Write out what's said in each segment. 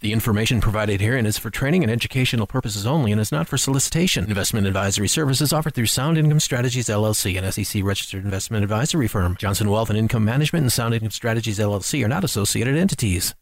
The information provided herein is for training and educational purposes only and is not for solicitation. Investment advisory services offered through Sound Income Strategies LLC, an SEC registered investment advisory firm. Johnson Wealth and Income Management and Sound Income Strategies LLC are not associated entities.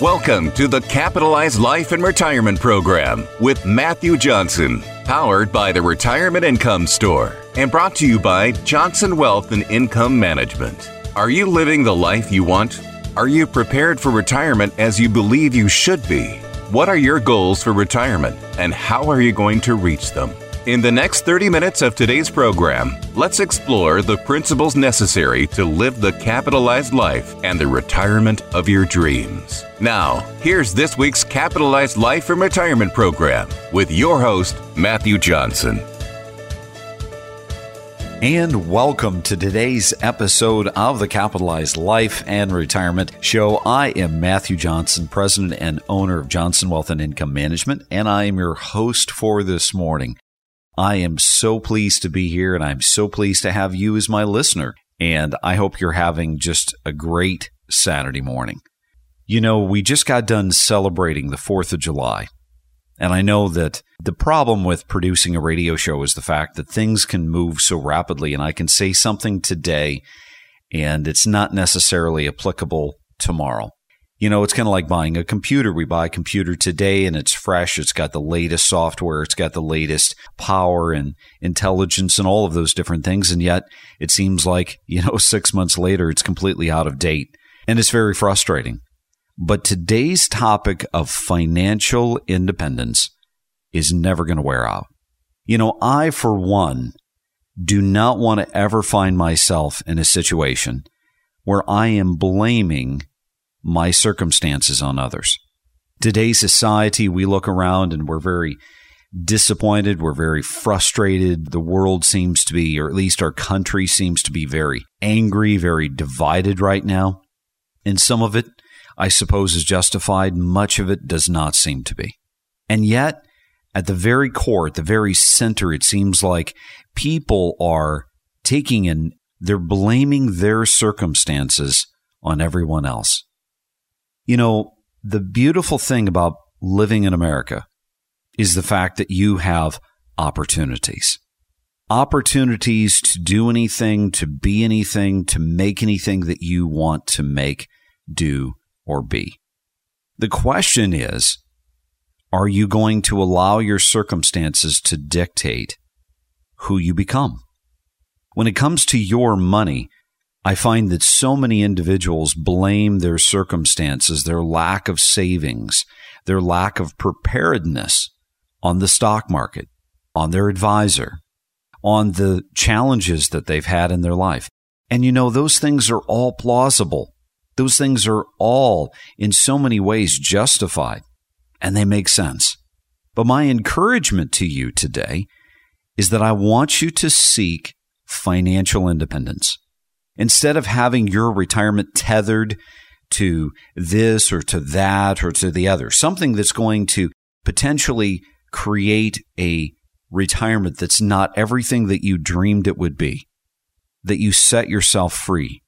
Welcome to the Capitalized Life and Retirement Program with Matthew Johnson, powered by the Retirement Income Store and brought to you by Johnson Wealth and Income Management. Are you living the life you want? Are you prepared for retirement as you believe you should be? What are your goals for retirement and how are you going to reach them? In the next 30 minutes of today's program, let's explore the principles necessary to live the capitalized life and the retirement of your dreams. Now, here's this week's Capitalized Life and Retirement program with your host, Matthew Johnson and welcome to today's episode of the Capitalized Life and Retirement Show. I am Matthew Johnson, president and owner of Johnson Wealth and Income Management, and I am your host for this morning. I am so pleased to be here, and I'm so pleased to have you as my listener. And I hope you're having just a great Saturday morning. You know, we just got done celebrating the 4th of July. And I know that the problem with producing a radio show is the fact that things can move so rapidly, and I can say something today and it's not necessarily applicable tomorrow. You know, it's kind of like buying a computer. We buy a computer today and it's fresh. It's got the latest software. It's got the latest power and intelligence and all of those different things. And yet it seems like, you know, six months later, it's completely out of date. And it's very frustrating. But today's topic of financial independence is never going to wear out. You know, I, for one, do not want to ever find myself in a situation where I am blaming my circumstances on others. Today's society, we look around and we're very disappointed. We're very frustrated. The world seems to be, or at least our country seems to be very angry, very divided right now. And some of it I suppose, is justified. Much of it does not seem to be. And yet, at the very core, at the very center, it seems like people are taking and they're blaming their circumstances on everyone else. You know, the beautiful thing about living in America is the fact that you have opportunities. Opportunities to do anything, to be anything, to make anything that you want to make, do, or be. The question is are you going to allow your circumstances to dictate who you become? When it comes to your money, I find that so many individuals blame their circumstances, their lack of savings, their lack of preparedness on the stock market, on their advisor, on the challenges that they've had in their life. And you know, those things are all plausible. Those things are all, in so many ways, justified and they make sense. But my encouragement to you today is that I want you to seek financial independence. Instead of having your retirement tethered to this or to that or to the other, something that's going to potentially create a retirement that's not everything that you dreamed it would be, that you set yourself free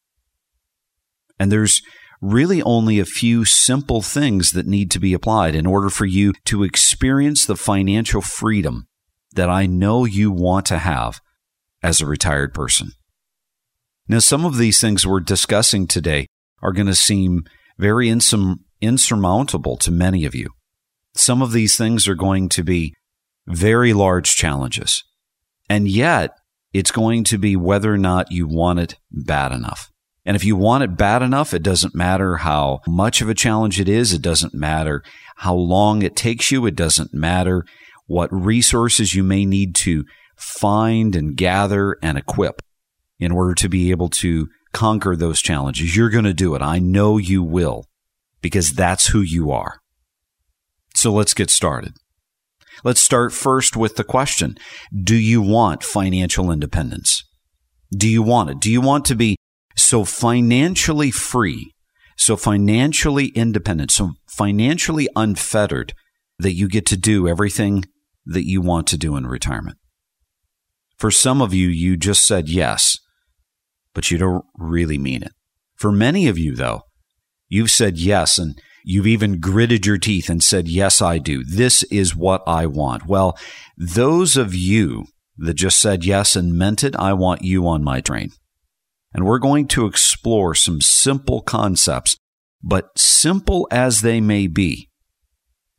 and there's really only a few simple things that need to be applied in order for you to experience the financial freedom that I know you want to have as a retired person. Now, some of these things we're discussing today are going to seem very insurmountable to many of you. Some of these things are going to be very large challenges. And yet, it's going to be whether or not you want it bad enough. And if you want it bad enough, it doesn't matter how much of a challenge it is. It doesn't matter how long it takes you. It doesn't matter what resources you may need to find and gather and equip in order to be able to conquer those challenges. You're going to do it. I know you will because that's who you are. So let's get started. Let's start first with the question Do you want financial independence? Do you want it? Do you want to be so financially free, so financially independent, so financially unfettered that you get to do everything that you want to do in retirement. For some of you, you just said yes, but you don't really mean it. For many of you, though, You've said yes, and you've even gritted your teeth and said, Yes, I do. This is what I want. Well, those of you that just said yes and meant it, I want you on my train. And we're going to explore some simple concepts, but simple as they may be,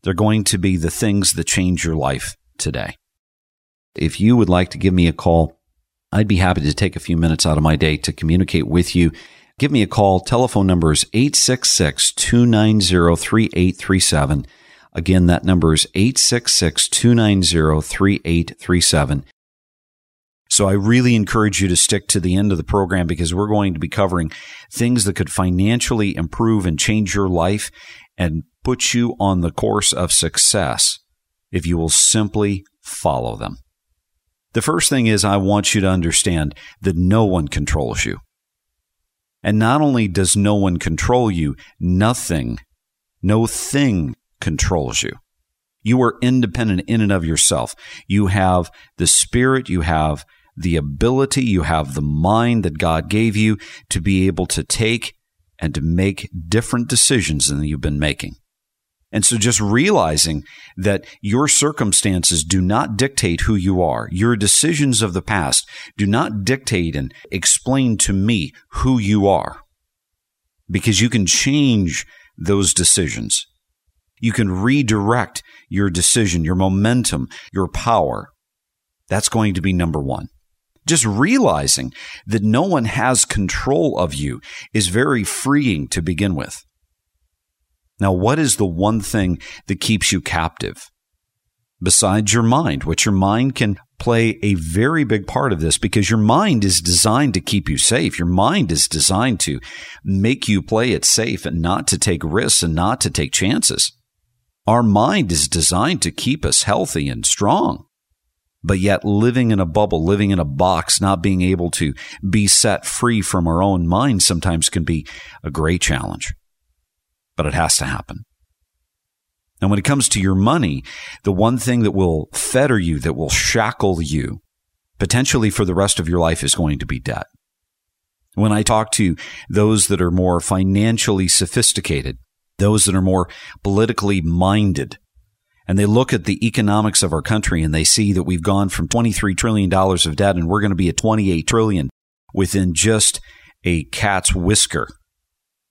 they're going to be the things that change your life today. If you would like to give me a call, I'd be happy to take a few minutes out of my day to communicate with you. Give me a call. Telephone number is 866 290 3837. Again, that number is 866 290 3837. So I really encourage you to stick to the end of the program because we're going to be covering things that could financially improve and change your life and put you on the course of success if you will simply follow them. The first thing is I want you to understand that no one controls you. And not only does no one control you, nothing, no thing controls you. You are independent in and of yourself. You have the spirit, you have the ability, you have the mind that God gave you to be able to take and to make different decisions than you've been making. And so just realizing that your circumstances do not dictate who you are. Your decisions of the past do not dictate and explain to me who you are. Because you can change those decisions. You can redirect your decision, your momentum, your power. That's going to be number one. Just realizing that no one has control of you is very freeing to begin with. Now, what is the one thing that keeps you captive? Besides your mind, which your mind can play a very big part of this because your mind is designed to keep you safe. Your mind is designed to make you play it safe and not to take risks and not to take chances. Our mind is designed to keep us healthy and strong but yet living in a bubble, living in a box, not being able to be set free from our own mind sometimes can be a great challenge. But it has to happen. And when it comes to your money, the one thing that will fetter you, that will shackle you, potentially for the rest of your life, is going to be debt. When I talk to those that are more financially sophisticated, those that are more politically minded, and they look at the economics of our country and they see that we've gone from $23 trillion of debt and we're going to be at 28 trillion within just a cat's whisker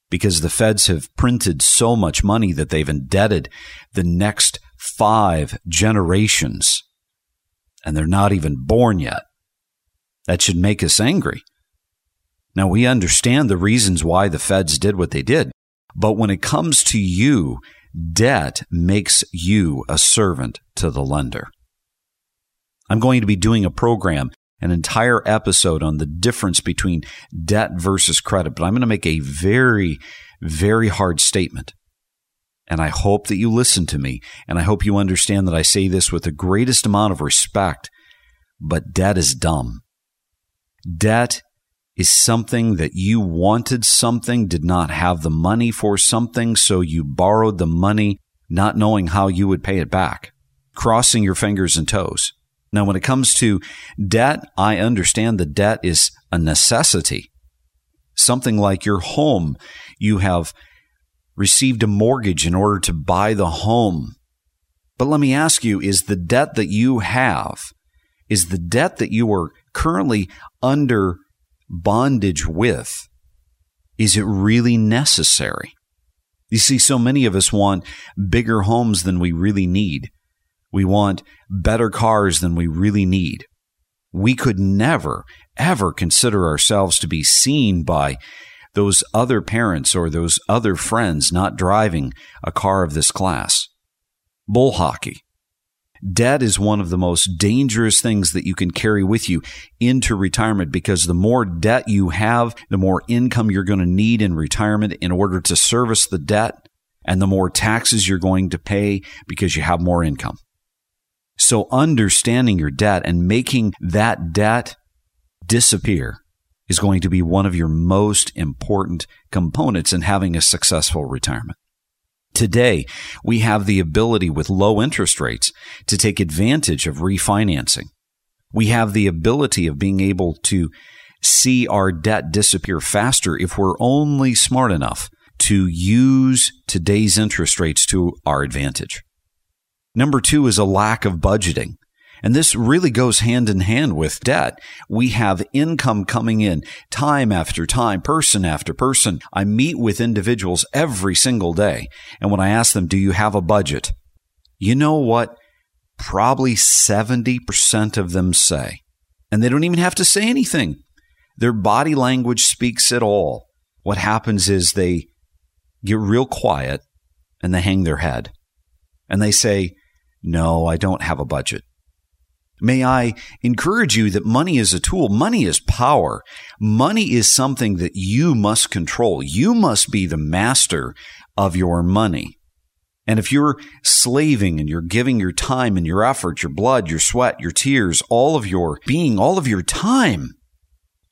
because the feds have printed so much money that they've indebted the next five generations and they're not even born yet. That should make us angry. Now, we understand the reasons why the feds did what they did, but when it comes to you Debt makes you a servant to the lender. I'm going to be doing a program, an entire episode on the difference between debt versus credit, but I'm going to make a very, very hard statement. And I hope that you listen to me, and I hope you understand that I say this with the greatest amount of respect, but debt is dumb. Debt is something that you wanted something, did not have the money for something, so you borrowed the money, not knowing how you would pay it back, crossing your fingers and toes. Now, when it comes to debt, I understand the debt is a necessity. Something like your home, you have received a mortgage in order to buy the home. But let me ask you is the debt that you have, is the debt that you are currently under bondage with, is it really necessary? You see, so many of us want bigger homes than we really need. We want better cars than we really need. We could never, ever consider ourselves to be seen by those other parents or those other friends not driving a car of this class. Bull hockey. Debt is one of the most dangerous things that you can carry with you into retirement because the more debt you have, the more income you're going to need in retirement in order to service the debt, and the more taxes you're going to pay because you have more income. So understanding your debt and making that debt disappear is going to be one of your most important components in having a successful retirement. Today, we have the ability with low interest rates to take advantage of refinancing. We have the ability of being able to see our debt disappear faster if we're only smart enough to use today's interest rates to our advantage. Number two is a lack of budgeting. And this really goes hand in hand with debt. We have income coming in time after time, person after person. I meet with individuals every single day. And when I ask them, do you have a budget? You know what? Probably 70% of them say, and they don't even have to say anything. Their body language speaks it all. What happens is they get real quiet and they hang their head and they say, No, I don't have a budget. May I encourage you that money is a tool. Money is power. Money is something that you must control. You must be the master of your money. And if you're slaving and you're giving your time and your effort, your blood, your sweat, your tears, all of your being, all of your time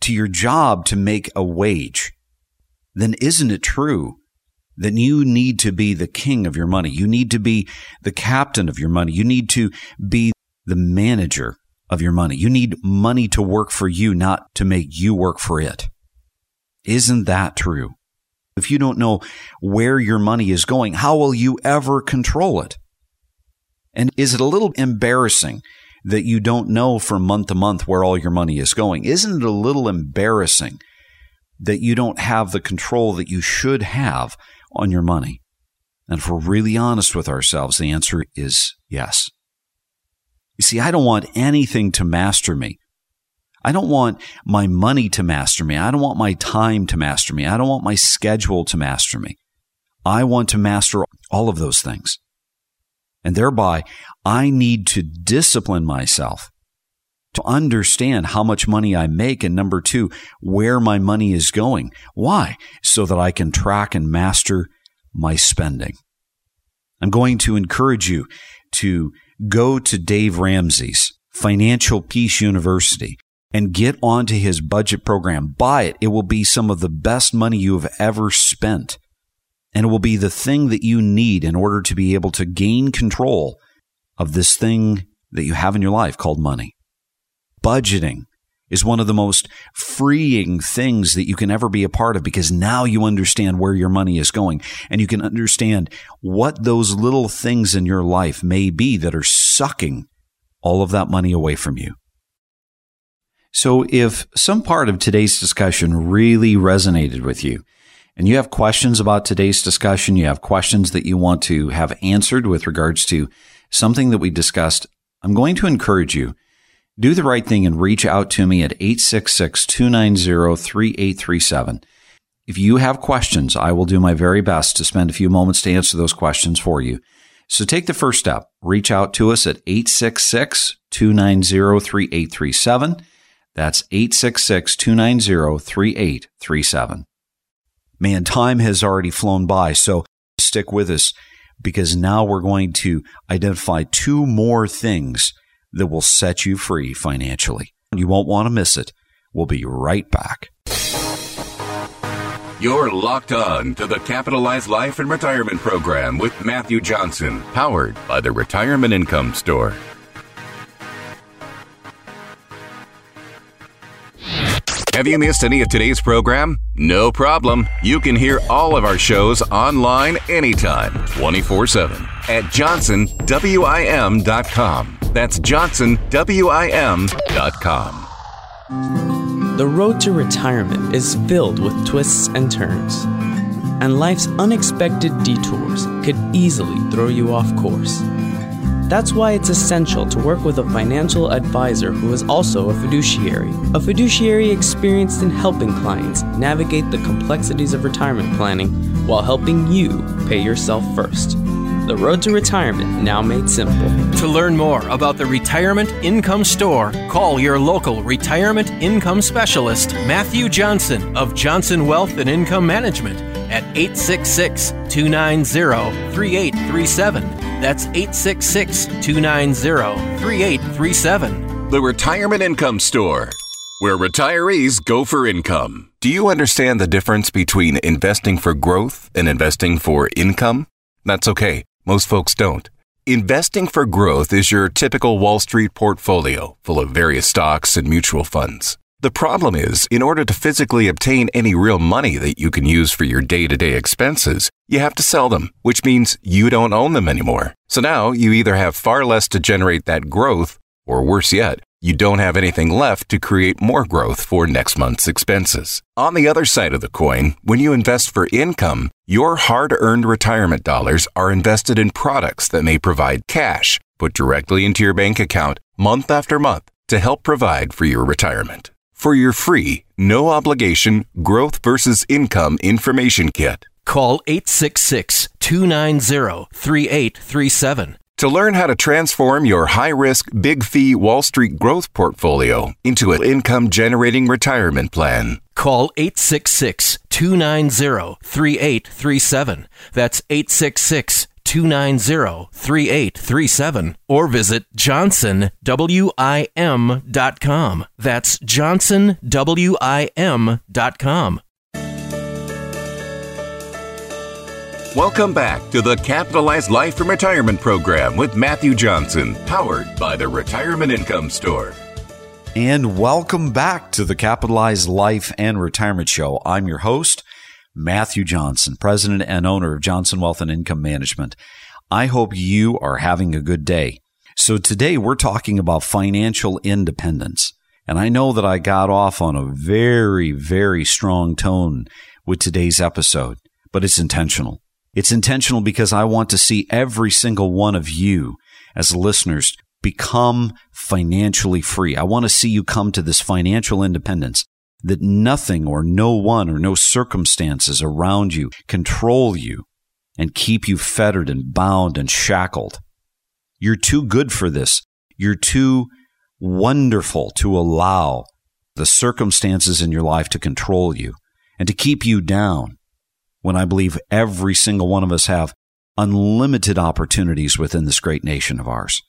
to your job to make a wage, then isn't it true that you need to be the king of your money? You need to be the captain of your money. You need to be the manager of your money. You need money to work for you, not to make you work for it. Isn't that true? If you don't know where your money is going, how will you ever control it? And is it a little embarrassing that you don't know from month to month where all your money is going? Isn't it a little embarrassing that you don't have the control that you should have on your money? And if we're really honest with ourselves, the answer is yes. You see, I don't want anything to master me. I don't want my money to master me. I don't want my time to master me. I don't want my schedule to master me. I want to master all of those things. And thereby, I need to discipline myself to understand how much money I make. And number two, where my money is going. Why? So that I can track and master my spending. I'm going to encourage you to go to Dave Ramsey's Financial Peace University and get onto his budget program. Buy it. It will be some of the best money you have ever spent. And it will be the thing that you need in order to be able to gain control of this thing that you have in your life called money. Budgeting is one of the most freeing things that you can ever be a part of because now you understand where your money is going and you can understand what those little things in your life may be that are sucking all of that money away from you. So, if some part of today's discussion really resonated with you, and you have questions about today's discussion, you have questions that you want to have answered with regards to something that we discussed, I'm going to encourage you do the right thing and reach out to me at 866 290 3837. If you have questions, I will do my very best to spend a few moments to answer those questions for you. So take the first step. Reach out to us at 866 290 3837. That's 866 290 3837. Man, time has already flown by, so stick with us because now we're going to identify two more things that will set you free financially. You won't want to miss it. We'll be right back. You're locked on to the Capitalized Life and Retirement Program with Matthew Johnson, powered by the Retirement Income Store. Have you missed any of today's program? No problem. You can hear all of our shows online anytime, 24 7 at johnsonwim.com. That's johnsonwim.com. The road to retirement is filled with twists and turns, and life's unexpected detours could easily throw you off course. That's why it's essential to work with a financial advisor who is also a fiduciary. A fiduciary experienced in helping clients navigate the complexities of retirement planning while helping you pay yourself first. The road to retirement now made simple. To learn more about the Retirement Income Store, call your local retirement income specialist, Matthew Johnson of Johnson Wealth and Income Management at 866 290 3837. That's 866 290 3837. The Retirement Income Store, where retirees go for income. Do you understand the difference between investing for growth and investing for income? That's okay. Most folks don't. Investing for growth is your typical Wall Street portfolio full of various stocks and mutual funds. The problem is, in order to physically obtain any real money that you can use for your day to day expenses, you have to sell them, which means you don't own them anymore. So now you either have far less to generate that growth, or worse yet, you don't have anything left to create more growth for next month's expenses. On the other side of the coin, when you invest for income, your hard earned retirement dollars are invested in products that may provide cash put directly into your bank account month after month to help provide for your retirement. For your free, no obligation growth versus income information kit, Call 866 290 3837. To learn how to transform your high risk, big fee Wall Street growth portfolio into an income generating retirement plan. Call 866 290 3837. That's 866 290 3837. Or visit johnsonwim.com. That's johnsonwim.com. Welcome back to the Capitalized Life and Retirement Program with Matthew Johnson, powered by the Retirement Income Store. And welcome back to the Capitalized Life and Retirement Show. I'm your host, Matthew Johnson, president and owner of Johnson Wealth and Income Management. I hope you are having a good day. So today we're talking about financial independence. And I know that I got off on a very, very strong tone with today's episode, but it's intentional. It's intentional because I want to see every single one of you as listeners become financially free. I want to see you come to this financial independence that nothing or no one or no circumstances around you control you and keep you fettered and bound and shackled. You're too good for this. You're too wonderful to allow the circumstances in your life to control you and to keep you down when I believe every single one of us have unlimited opportunities within this great nation of ours.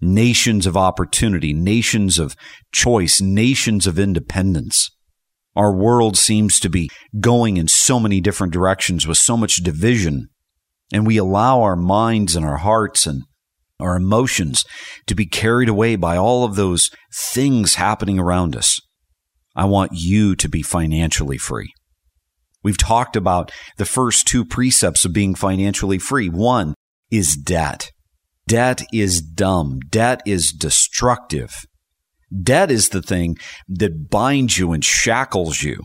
Nations of opportunity, nations of choice, nations of independence. Our world seems to be going in so many different directions with so much division, and we allow our minds and our hearts and our emotions to be carried away by all of those things happening around us. I want you to be financially free. We've talked about the first two precepts of being financially free. One is debt. Debt is dumb. Debt is destructive. Debt is the thing that binds you and shackles you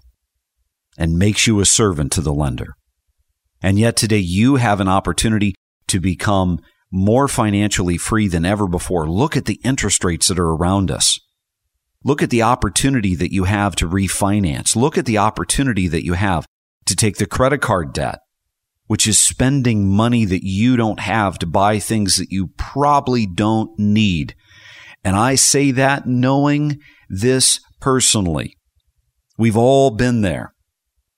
and makes you a servant to the lender. And yet today you have an opportunity to become more financially free than ever before. Look at the interest rates that are around us. Look at the opportunity that you have to refinance. Look at the opportunity that you have to take the credit card debt, which is spending money that you don't have to buy things that you probably don't need. And I say that knowing this personally. We've all been there.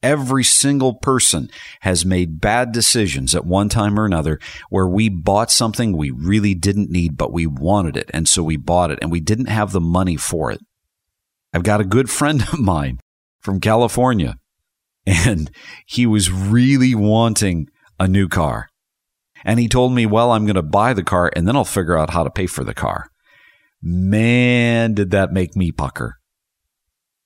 Every single person has made bad decisions at one time or another where we bought something we really didn't need, but we wanted it. And so we bought it and we didn't have the money for it. I've got a good friend of mine from California and he was really wanting a new car. And he told me, well, I'm going to buy the car and then I'll figure out how to pay for the car. Man, did that make me pucker.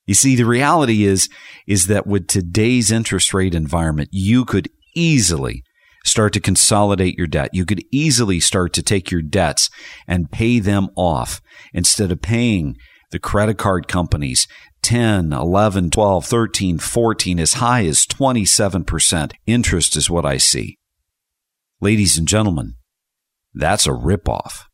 You see, the reality is, is that with today's interest rate environment, you could easily start to consolidate your debt. You could easily start to take your debts and pay them off instead of paying the credit card companies 10, 11, 12, 13, 14, as high as 27% interest is what I see. Ladies and gentlemen, that's a ripoff.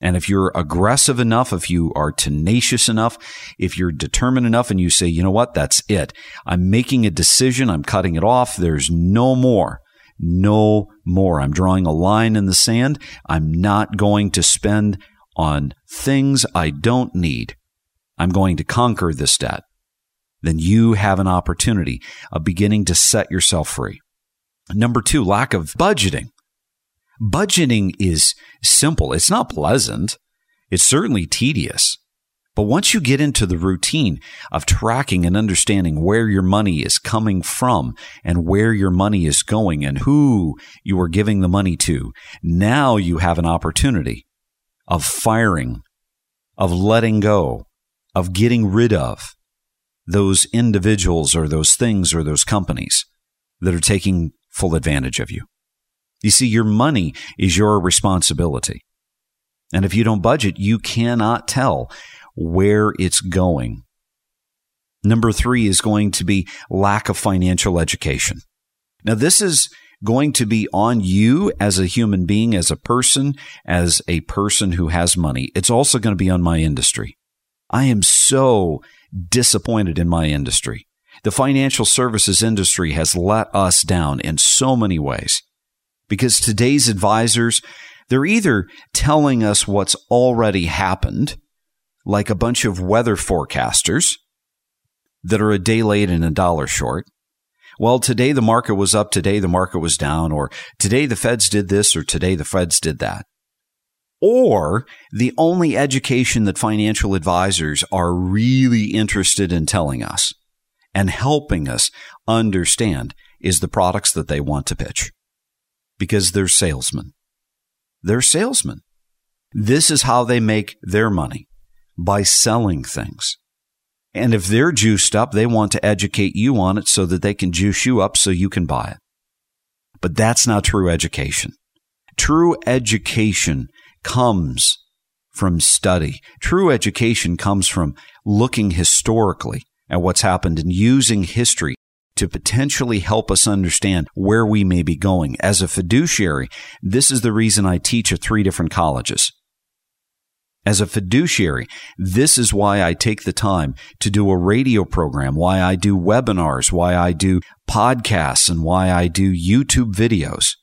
And if you're aggressive enough, if you are tenacious enough, if you're determined enough and you say, you know what, that's it. I'm making a decision. I'm cutting it off. There's no more. No more. I'm drawing a line in the sand. I'm not going to spend on things I don't need. I'm going to conquer this debt. Then you have an opportunity of beginning to set yourself free. Number two, lack of budgeting. Budgeting is simple. It's not pleasant. It's certainly tedious. But once you get into the routine of tracking and understanding where your money is coming from and where your money is going and who you are giving the money to, now you have an opportunity of firing, of letting go, of getting rid of those individuals or those things or those companies that are taking full advantage of you. You see, your money is your responsibility. And if you don't budget, you cannot tell where it's going. Number three is going to be lack of financial education. Now, this is going to be on you as a human being, as a person, as a person who has money. It's also going to be on my industry. I am so disappointed in my industry. The financial services industry has let us down in so many ways because today's advisors, they're either telling us what's already happened, like a bunch of weather forecasters that are a day late and a dollar short. Well, today the market was up, today the market was down, or today the feds did this, or today the feds did that. Or the only education that financial advisors are really interested in telling us and helping us understand is the products that they want to pitch because they're salesmen. They're salesmen. This is how they make their money by selling things. And if they're juiced up, they want to educate you on it so that they can juice you up so you can buy it. But that's not true education. True education comes from study. True education comes from looking historically at what's happened and using history to potentially help us understand where we may be going. As a fiduciary, this is the reason I teach at three different colleges. As a fiduciary, this is why I take the time to do a radio program, why I do webinars, why I do podcasts, and why I do YouTube videos.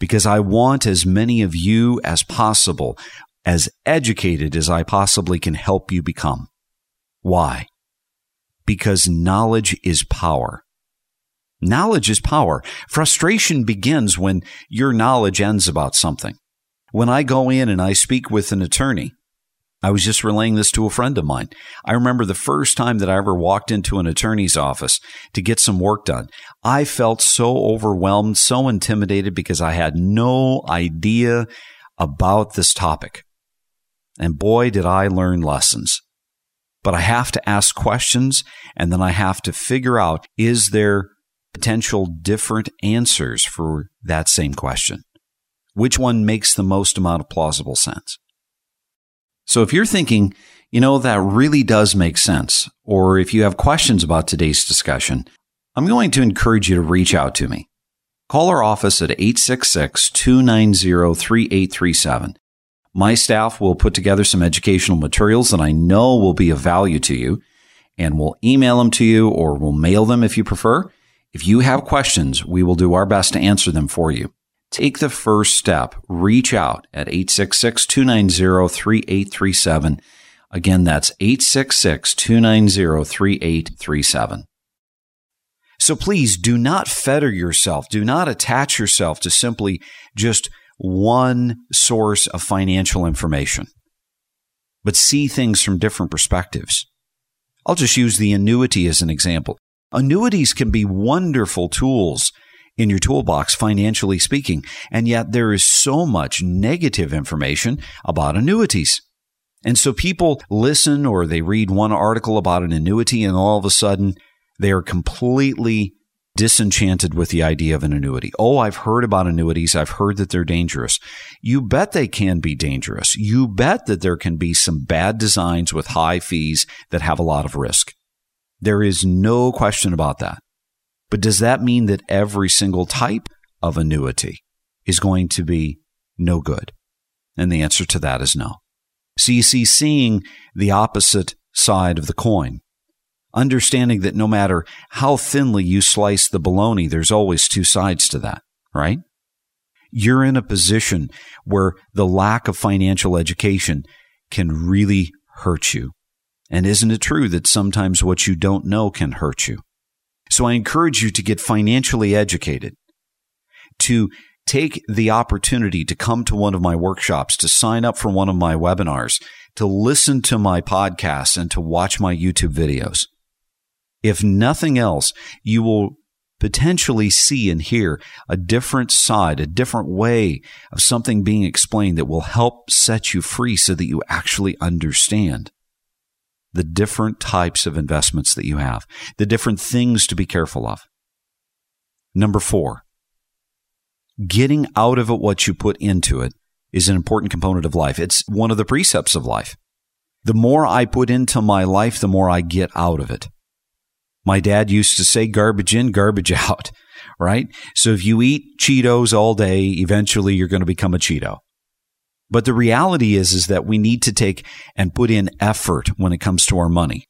Because I want as many of you as possible, as educated as I possibly can help you become. Why? Because knowledge is power. Knowledge is power. Frustration begins when your knowledge ends about something. When I go in and I speak with an attorney, I was just relaying this to a friend of mine. I remember the first time that I ever walked into an attorney's office to get some work done. I felt so overwhelmed, so intimidated because I had no idea about this topic. And boy, did I learn lessons. But I have to ask questions and then I have to figure out is there potential different answers for that same question? Which one makes the most amount of plausible sense? So if you're thinking, you know, that really does make sense, or if you have questions about today's discussion, I'm going to encourage you to reach out to me. Call our office at 866 290 3837. My staff will put together some educational materials that I know will be of value to you, and we'll email them to you or we'll mail them if you prefer. If you have questions, we will do our best to answer them for you. Take the first step. Reach out at 866 290 3837. Again, that's 866 290 3837. So please do not fetter yourself. Do not attach yourself to simply just one source of financial information, but see things from different perspectives. I'll just use the annuity as an example. Annuities can be wonderful tools in your toolbox, financially speaking. And yet there is so much negative information about annuities. And so people listen or they read one article about an annuity and all of a sudden they are completely disenchanted with the idea of an annuity. Oh, I've heard about annuities. I've heard that they're dangerous. You bet they can be dangerous. You bet that there can be some bad designs with high fees that have a lot of risk. There is no question about that. But does that mean that every single type of annuity is going to be no good? And the answer to that is no. So you see, seeing the opposite side of the coin, understanding that no matter how thinly you slice the bologna, there's always two sides to that, right? You're in a position where the lack of financial education can really hurt you. And isn't it true that sometimes what you don't know can hurt you? So I encourage you to get financially educated, to take the opportunity to come to one of my workshops, to sign up for one of my webinars, to listen to my podcasts, and to watch my YouTube videos. If nothing else, you will potentially see and hear a different side, a different way of something being explained that will help set you free so that you actually understand. The different types of investments that you have, the different things to be careful of. Number four, getting out of it what you put into it is an important component of life. It's one of the precepts of life. The more I put into my life, the more I get out of it. My dad used to say garbage in, garbage out, right? So if you eat Cheetos all day, eventually you're going to become a Cheeto. But the reality is, is that we need to take and put in effort when it comes to our money.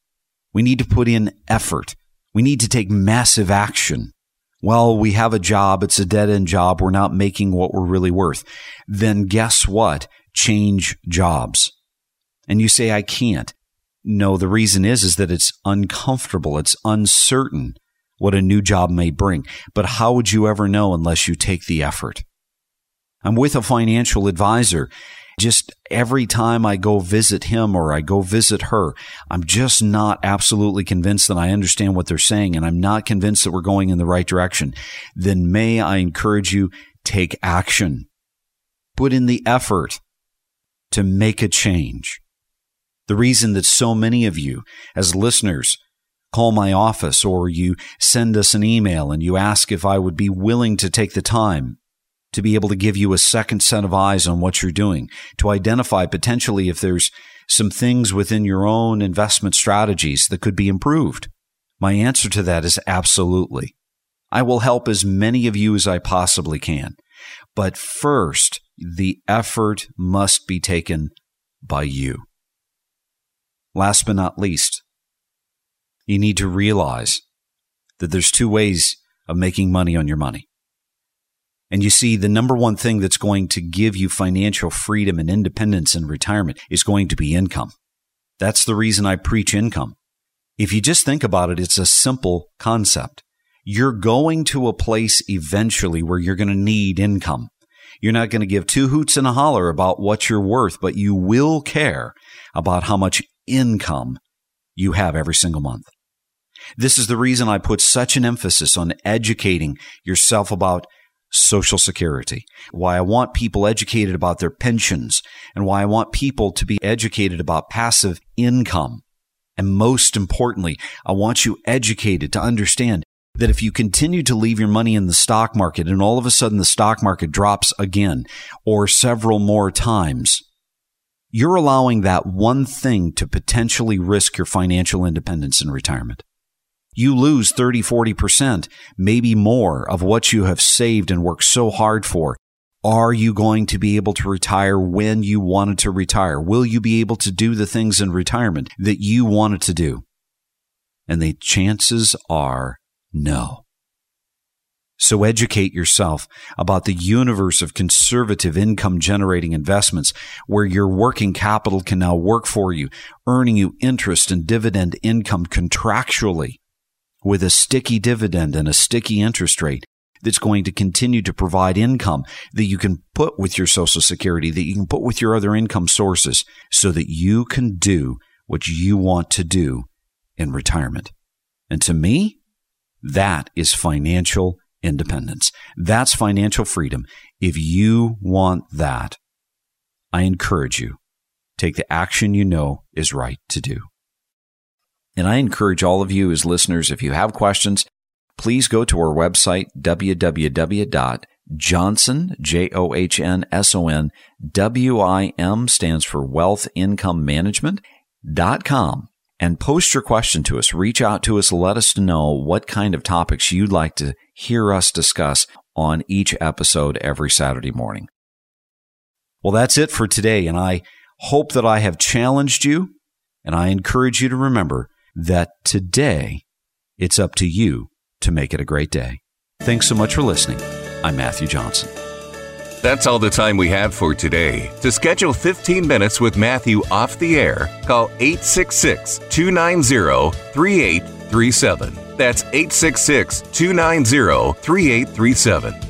We need to put in effort. We need to take massive action. Well, we have a job. It's a dead end job. We're not making what we're really worth. Then guess what? Change jobs. And you say, I can't. No, the reason is, is that it's uncomfortable. It's uncertain what a new job may bring. But how would you ever know unless you take the effort? I'm with a financial advisor. Just every time I go visit him or I go visit her, I'm just not absolutely convinced that I understand what they're saying and I'm not convinced that we're going in the right direction. Then may I encourage you, take action. Put in the effort to make a change. The reason that so many of you as listeners call my office or you send us an email and you ask if I would be willing to take the time to be able to give you a second set of eyes on what you're doing, to identify potentially if there's some things within your own investment strategies that could be improved? My answer to that is absolutely. I will help as many of you as I possibly can. But first, the effort must be taken by you. Last but not least, you need to realize that there's two ways of making money on your money. And you see, the number one thing that's going to give you financial freedom and independence in retirement is going to be income. That's the reason I preach income. If you just think about it, it's a simple concept. You're going to a place eventually where you're going to need income. You're not going to give two hoots and a holler about what you're worth, but you will care about how much income you have every single month. This is the reason I put such an emphasis on educating yourself about Social Security, why I want people educated about their pensions, and why I want people to be educated about passive income. And most importantly, I want you educated to understand that if you continue to leave your money in the stock market and all of a sudden the stock market drops again or several more times, you're allowing that one thing to potentially risk your financial independence in retirement you lose 30, 40%, maybe more of what you have saved and worked so hard for. Are you going to be able to retire when you wanted to retire? Will you be able to do the things in retirement that you wanted to do? And the chances are no. So educate yourself about the universe of conservative income generating investments where your working capital can now work for you, earning you interest and dividend income contractually with a sticky dividend and a sticky interest rate that's going to continue to provide income that you can put with your Social Security, that you can put with your other income sources so that you can do what you want to do in retirement. And to me, that is financial independence. That's financial freedom. If you want that, I encourage you, take the action you know is right to do. And I encourage all of you as listeners, if you have questions, please go to our website, www.johnson, J-O-H-N-S-O-N, W-I-M stands for Wealth Income Management, dot com and post your question to us. Reach out to us. Let us know what kind of topics you'd like to hear us discuss on each episode every Saturday morning. Well, that's it for today. And I hope that I have challenged you and I encourage you to remember that today it's up to you to make it a great day. Thanks so much for listening. I'm Matthew Johnson. That's all the time we have for today. To schedule 15 minutes with Matthew off the air, call 866 290 3837. That's 866 290 3837.